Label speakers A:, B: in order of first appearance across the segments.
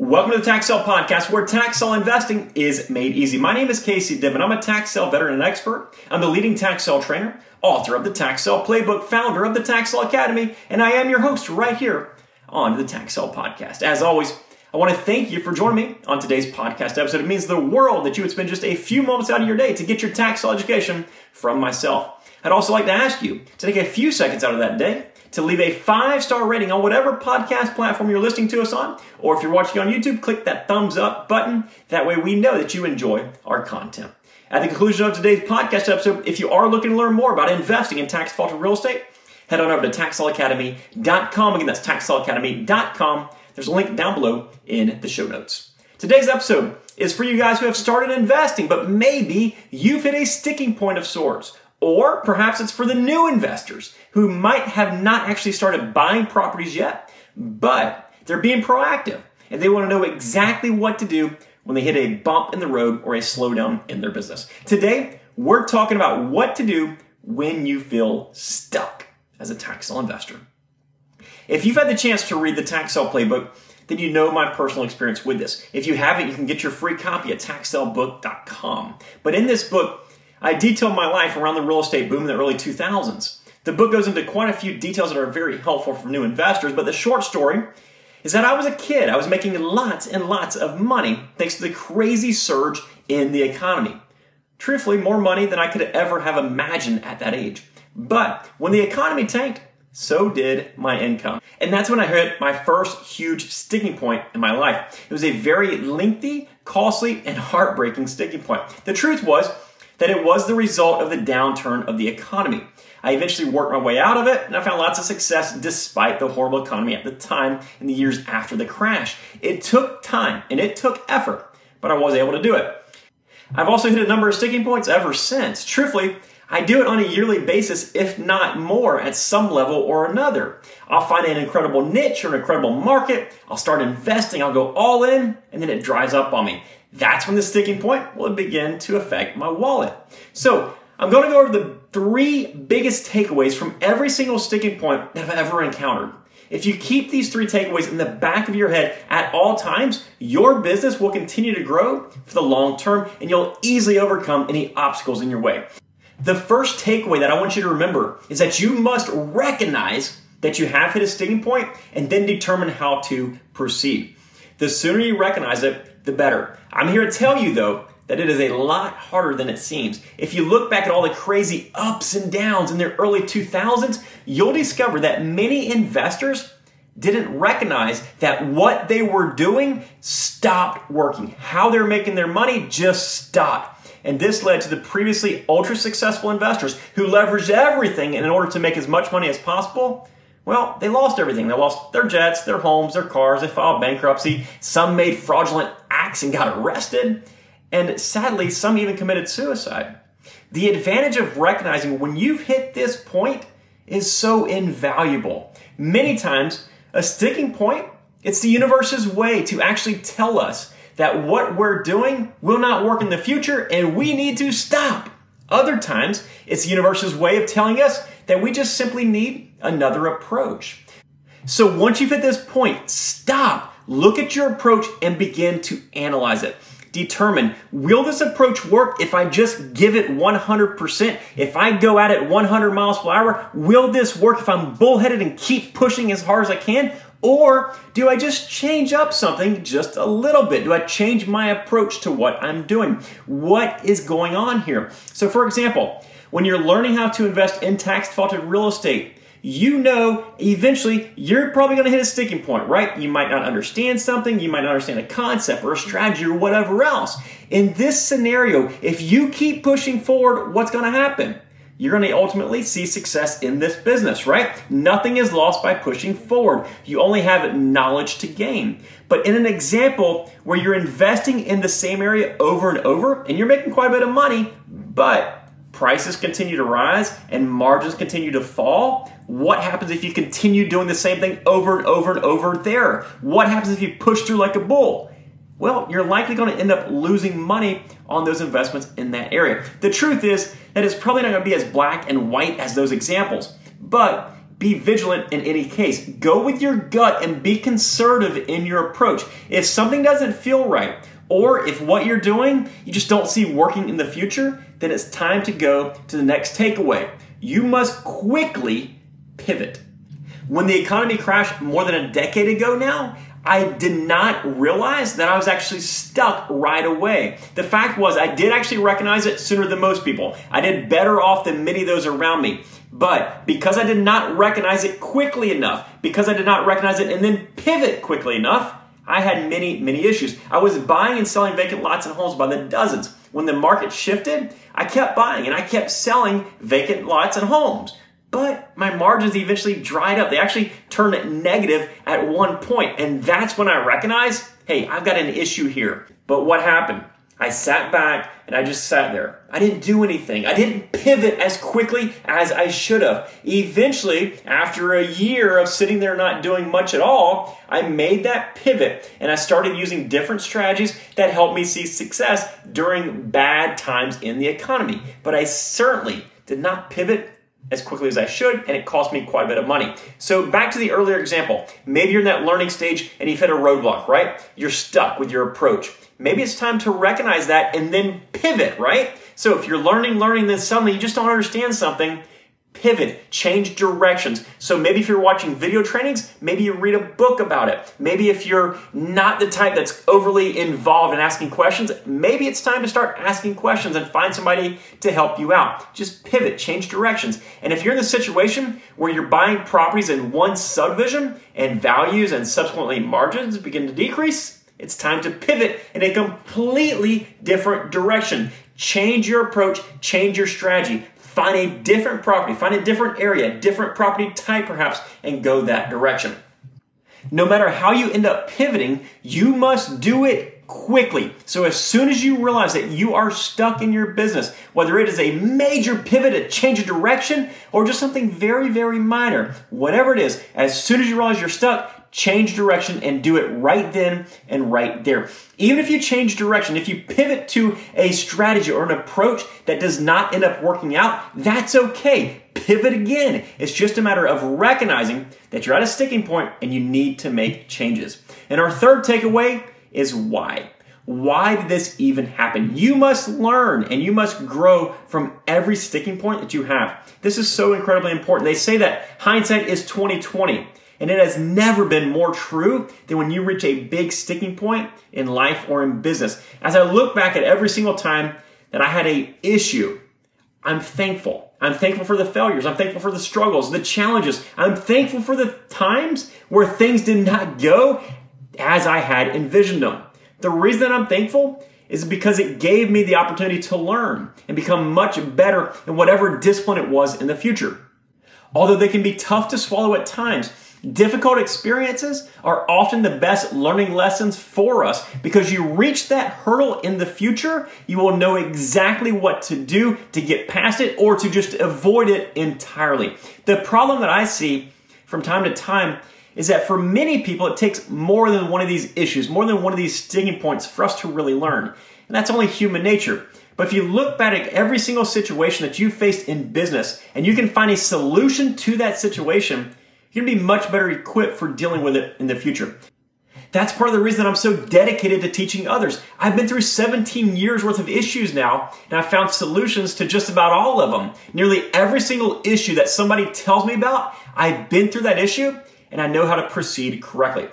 A: Welcome to the Tax Podcast, where tax investing is made easy. My name is Casey Dibbin. I'm a tax veteran and expert. I'm the leading tax trainer, author of the Tax Playbook, founder of the Tax Academy, and I am your host right here on the Tax Podcast. As always, I want to thank you for joining me on today's podcast episode. It means the world that you would spend just a few moments out of your day to get your tax education from myself. I'd also like to ask you to take a few seconds out of that day to leave a five star rating on whatever podcast platform you're listening to us on. Or if you're watching on YouTube, click that thumbs up button. That way we know that you enjoy our content. At the conclusion of today's podcast episode, if you are looking to learn more about investing in tax defaulted real estate, head on over to taxsaleacademy.com. Again, that's taxsaleacademy.com. There's a link down below in the show notes. Today's episode is for you guys who have started investing, but maybe you've hit a sticking point of sorts or perhaps it's for the new investors who might have not actually started buying properties yet, but they're being proactive and they want to know exactly what to do when they hit a bump in the road or a slowdown in their business. Today, we're talking about what to do when you feel stuck as a tax sale investor. If you've had the chance to read the tax sale playbook, then you know my personal experience with this. If you haven't, you can get your free copy at taxsalebook.com. But in this book, I detail my life around the real estate boom in the early 2000s. The book goes into quite a few details that are very helpful for new investors, but the short story is that I was a kid. I was making lots and lots of money thanks to the crazy surge in the economy. Truthfully, more money than I could ever have imagined at that age. But when the economy tanked, so did my income. And that's when I hit my first huge sticking point in my life. It was a very lengthy, costly, and heartbreaking sticking point. The truth was, that it was the result of the downturn of the economy. I eventually worked my way out of it and I found lots of success despite the horrible economy at the time in the years after the crash. It took time and it took effort, but I was able to do it. I've also hit a number of sticking points ever since. Truthfully, I do it on a yearly basis, if not more, at some level or another. I'll find an incredible niche or an incredible market. I'll start investing. I'll go all in, and then it dries up on me. That's when the sticking point will begin to affect my wallet. So I'm going to go over the three biggest takeaways from every single sticking point that I've ever encountered. If you keep these three takeaways in the back of your head at all times, your business will continue to grow for the long term and you'll easily overcome any obstacles in your way. The first takeaway that I want you to remember is that you must recognize that you have hit a sticking point and then determine how to proceed. The sooner you recognize it, the better. I'm here to tell you though that it is a lot harder than it seems. If you look back at all the crazy ups and downs in the early 2000s, you'll discover that many investors didn't recognize that what they were doing stopped working. How they're making their money just stopped. And this led to the previously ultra successful investors who leveraged everything in order to make as much money as possible. Well, they lost everything. They lost their jets, their homes, their cars. They filed bankruptcy. Some made fraudulent acts and got arrested. And sadly, some even committed suicide. The advantage of recognizing when you've hit this point is so invaluable. Many times, a sticking point, it's the universe's way to actually tell us that what we're doing will not work in the future and we need to stop. Other times, it's the universe's way of telling us that we just simply need another approach. So once you've hit this point, stop, look at your approach, and begin to analyze it. Determine will this approach work if I just give it 100%? If I go at it 100 miles per hour, will this work if I'm bullheaded and keep pushing as hard as I can? Or do I just change up something just a little bit? Do I change my approach to what I'm doing? What is going on here? So, for example, when you're learning how to invest in tax defaulted real estate, you know eventually you're probably going to hit a sticking point, right? You might not understand something, you might not understand a concept or a strategy or whatever else. In this scenario, if you keep pushing forward, what's going to happen? you're going to ultimately see success in this business, right? Nothing is lost by pushing forward. You only have knowledge to gain. But in an example where you're investing in the same area over and over and you're making quite a bit of money, but prices continue to rise and margins continue to fall, what happens if you continue doing the same thing over and over and over there? What happens if you push through like a bull? well, you're likely going to end up losing money on those investments in that area. The truth is that it's probably not going to be as black and white as those examples. But be vigilant in any case. Go with your gut and be conservative in your approach. If something doesn't feel right, or if what you're doing you just don't see working in the future, then it's time to go to the next takeaway. You must quickly pivot. When the economy crashed more than a decade ago now, I did not realize that I was actually stuck right away. The fact was, I did actually recognize it sooner than most people. I did better off than many of those around me. But because I did not recognize it quickly enough, because I did not recognize it and then pivot quickly enough, I had many, many issues. I was buying and selling vacant lots and homes by the dozens. When the market shifted, I kept buying and I kept selling vacant lots and homes. But my margins eventually dried up. They actually turned negative at one point, And that's when I recognized, hey, I've got an issue here. But what happened? I sat back and I just sat there. I didn't do anything. I didn't pivot as quickly as I should have. Eventually, after a year of sitting there not doing much at all, I made that pivot and I started using different strategies that helped me see success during bad times in the economy. But I certainly did not pivot as quickly as I should, and it cost me quite a bit of money. So, back to the earlier example. Maybe you're in that learning stage and you've hit a roadblock, right? You're stuck with your approach. Maybe it's time to recognize that and then pivot, right? So, if you're learning, learning, then suddenly you just don't understand something, pivot, change directions. So maybe if you're watching video trainings, maybe you read a book about it. Maybe if you're not the type that's overly involved in asking questions, maybe it's time to start asking questions and find somebody to help you out. Just pivot, change directions. And if you're in the situation where you're buying properties in one subdivision and values and subsequently margins begin to decrease, it's time to pivot in a completely different direction. Change your approach, change your strategy. Find a different property, find a different area, different property type perhaps, and go that direction. No matter how you end up pivoting, you must do it quickly. So as soon as you realize that you are stuck in your business, whether it is a major pivot, a change of direction, or just something very, very minor, whatever it is, as soon as you realize you're stuck, change direction and do it right then and right there. Even if you change direction, if you pivot to a strategy or an approach that does not end up working out, that's okay. Pivot again. It's just a matter of recognizing that you're at a sticking point and you need to make changes. And our third takeaway is why. Why did this even happen? You must learn and you must grow from every sticking point that you have. This is so incredibly important. They say that hindsight is 2020. And it has never been more true than when you reach a big sticking point in life or in business. As I look back at every single time that I had a issue, I'm thankful. I'm thankful for the failures. I'm thankful for the struggles, the challenges. I'm thankful for the times where things did not go as I had envisioned them. The reason I'm thankful is because it gave me the opportunity to learn and become much better in whatever discipline it was in the future. Although they can be tough to swallow at times, Difficult experiences are often the best learning lessons for us because you reach that hurdle in the future, you will know exactly what to do to get past it or to just avoid it entirely. The problem that I see from time to time is that for many people, it takes more than one of these issues, more than one of these sticking points for us to really learn. And that's only human nature. But if you look back at every single situation that you faced in business and you can find a solution to that situation, you're going to be much better equipped for dealing with it in the future. That's part of the reason I'm so dedicated to teaching others. I've been through 17 years worth of issues now, and I've found solutions to just about all of them. Nearly every single issue that somebody tells me about, I've been through that issue, and I know how to proceed correctly.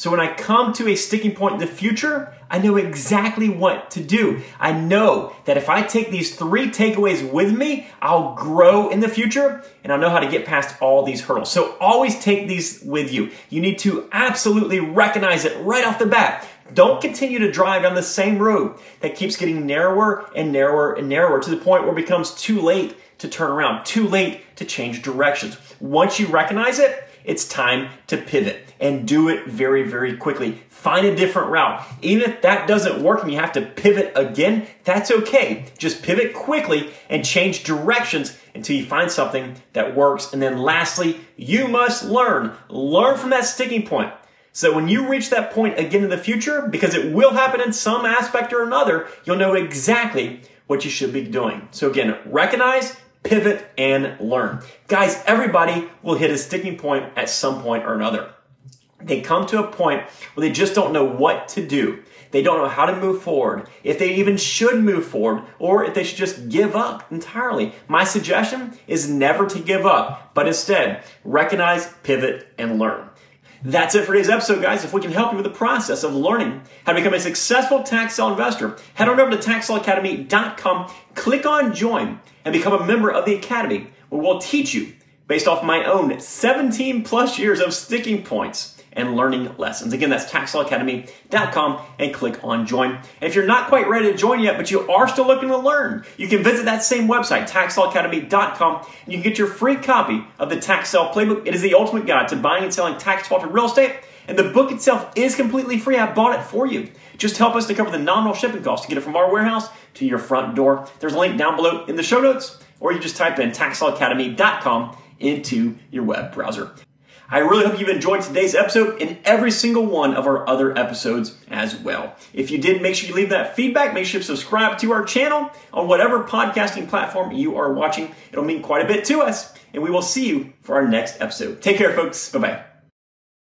A: So when I come to a sticking point in the future, I know exactly what to do. I know that if I take these three takeaways with me, I'll grow in the future and I'll know how to get past all these hurdles. So always take these with you. You need to absolutely recognize it right off the bat. Don't continue to drive on the same road that keeps getting narrower and narrower and narrower to the point where it becomes too late to turn around, too late to change directions. Once you recognize it, it's time to pivot and do it very, very quickly. Find a different route. Even if that doesn't work and you have to pivot again, that's okay. Just pivot quickly and change directions until you find something that works. And then lastly, you must learn. Learn from that sticking point. So when you reach that point again in the future, because it will happen in some aspect or another, you'll know exactly what you should be doing. So again, recognize, pivot and learn. Guys, everybody will hit a sticking point at some point or another. They come to a point where they just don't know what to do. They don't know how to move forward, if they even should move forward, or if they should just give up entirely. My suggestion is never to give up, but instead recognize, pivot, and learn. That's it for today's episode, guys. If we can help you with the process of learning how to become a successful tax sale investor, head on over to taxsaleacademy.com, click on join, and become a member of the Academy, where we'll teach you based off my own 17 plus years of sticking points and learning lessons. Again, that's taxsaleacademy.com and click on join. And if you're not quite ready to join yet, but you are still looking to learn, you can visit that same website, taxsaleacademy.com, and you can get your free copy of the Tax Sale Playbook. It is the ultimate guide to buying and selling tax defaulted real estate. And the book itself is completely free. I bought it for you. Just help us to cover the nominal shipping costs to get it from our warehouse to your front door. There's a link down below in the show notes, or you just type in taxsaleacademy.com into your web browser. I really hope you've enjoyed today's episode and every single one of our other episodes as well. If you did, make sure you leave that feedback. Make sure you subscribe to our channel on whatever podcasting platform you are watching. It'll mean quite a bit to us. And we will see you for our next episode. Take care, folks. Bye bye.